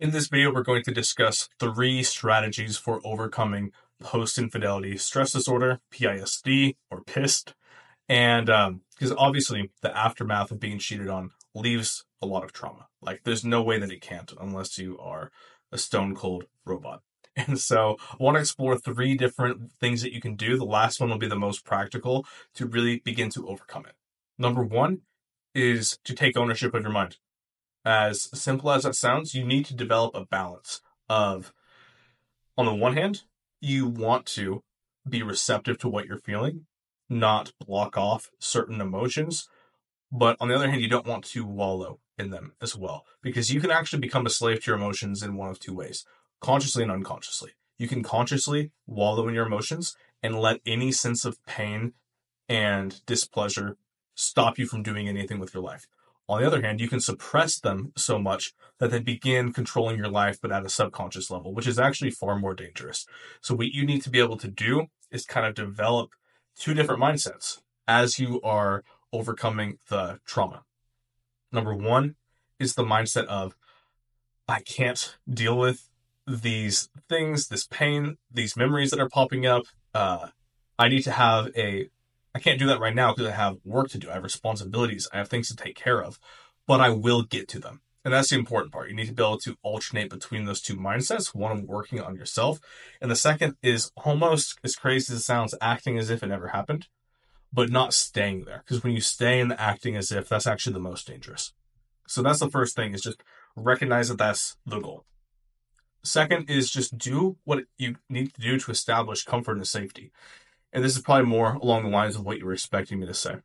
In this video, we're going to discuss three strategies for overcoming post infidelity stress disorder, PISD or PIST. And because um, obviously, the aftermath of being cheated on leaves a lot of trauma. Like, there's no way that it can't unless you are a stone cold robot. And so I want to explore three different things that you can do. The last one will be the most practical to really begin to overcome it. Number one is to take ownership of your mind. As simple as that sounds, you need to develop a balance of, on the one hand, you want to be receptive to what you're feeling, not block off certain emotions. But on the other hand, you don't want to wallow in them as well, because you can actually become a slave to your emotions in one of two ways consciously and unconsciously. You can consciously wallow in your emotions and let any sense of pain and displeasure stop you from doing anything with your life. On the other hand, you can suppress them so much that they begin controlling your life, but at a subconscious level, which is actually far more dangerous. So, what you need to be able to do is kind of develop two different mindsets as you are overcoming the trauma. Number one is the mindset of, I can't deal with these things, this pain, these memories that are popping up. Uh, I need to have a I can't do that right now because I have work to do. I have responsibilities. I have things to take care of, but I will get to them. And that's the important part. You need to be able to alternate between those two mindsets. One, working on yourself. And the second is almost as crazy as it sounds, acting as if it never happened, but not staying there. Because when you stay in the acting as if, that's actually the most dangerous. So that's the first thing is just recognize that that's the goal. Second is just do what you need to do to establish comfort and safety and this is probably more along the lines of what you were expecting me to say,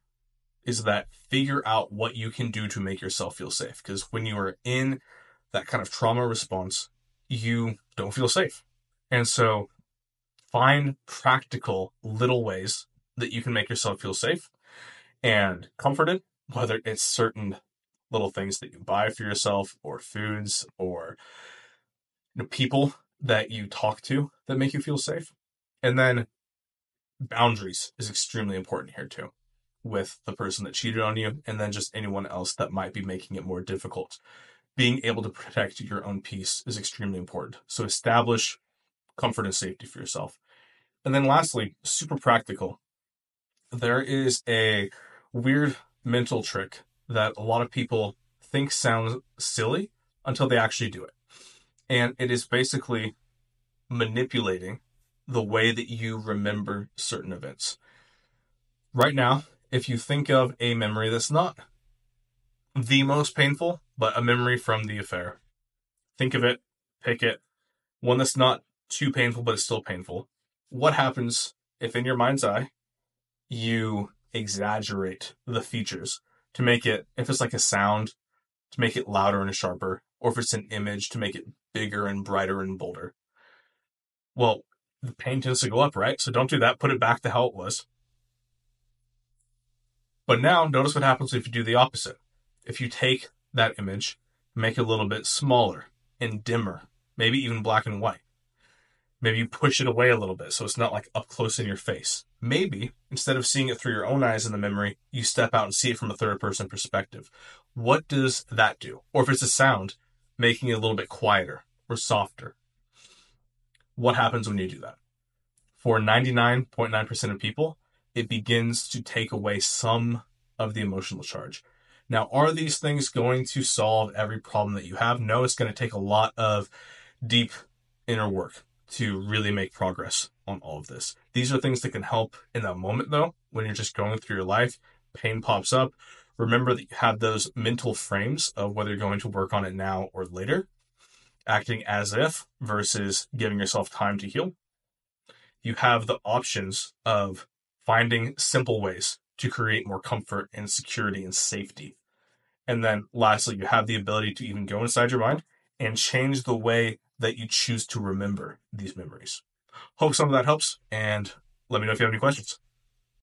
is that figure out what you can do to make yourself feel safe. Because when you are in that kind of trauma response, you don't feel safe. And so find practical little ways that you can make yourself feel safe and comforted, whether it's certain little things that you buy for yourself or foods or you know, people that you talk to that make you feel safe. And then boundaries is extremely important here too with the person that cheated on you and then just anyone else that might be making it more difficult. Being able to protect your own peace is extremely important. So establish comfort and safety for yourself. And then lastly, super practical. There is a weird mental trick that a lot of people think sounds silly until they actually do it. And it is basically manipulating the way that you remember certain events. Right now, if you think of a memory that's not the most painful, but a memory from the affair, think of it, pick it, one that's not too painful, but it's still painful. What happens if in your mind's eye you exaggerate the features to make it, if it's like a sound, to make it louder and sharper, or if it's an image to make it bigger and brighter and bolder? Well, the pain tends to go up, right? So don't do that. Put it back to how it was. But now notice what happens if you do the opposite. If you take that image, make it a little bit smaller and dimmer, maybe even black and white. Maybe you push it away a little bit so it's not like up close in your face. Maybe instead of seeing it through your own eyes in the memory, you step out and see it from a third person perspective. What does that do? Or if it's a sound, making it a little bit quieter or softer what happens when you do that? For 99.9% of people, it begins to take away some of the emotional charge. Now, are these things going to solve every problem that you have? No, it's going to take a lot of deep inner work to really make progress on all of this. These are things that can help in that moment, though, when you're just going through your life, pain pops up. Remember that you have those mental frames of whether you're going to work on it now or later acting as if versus giving yourself time to heal. You have the options of finding simple ways to create more comfort and security and safety. And then lastly, you have the ability to even go inside your mind and change the way that you choose to remember these memories. Hope some of that helps and let me know if you have any questions.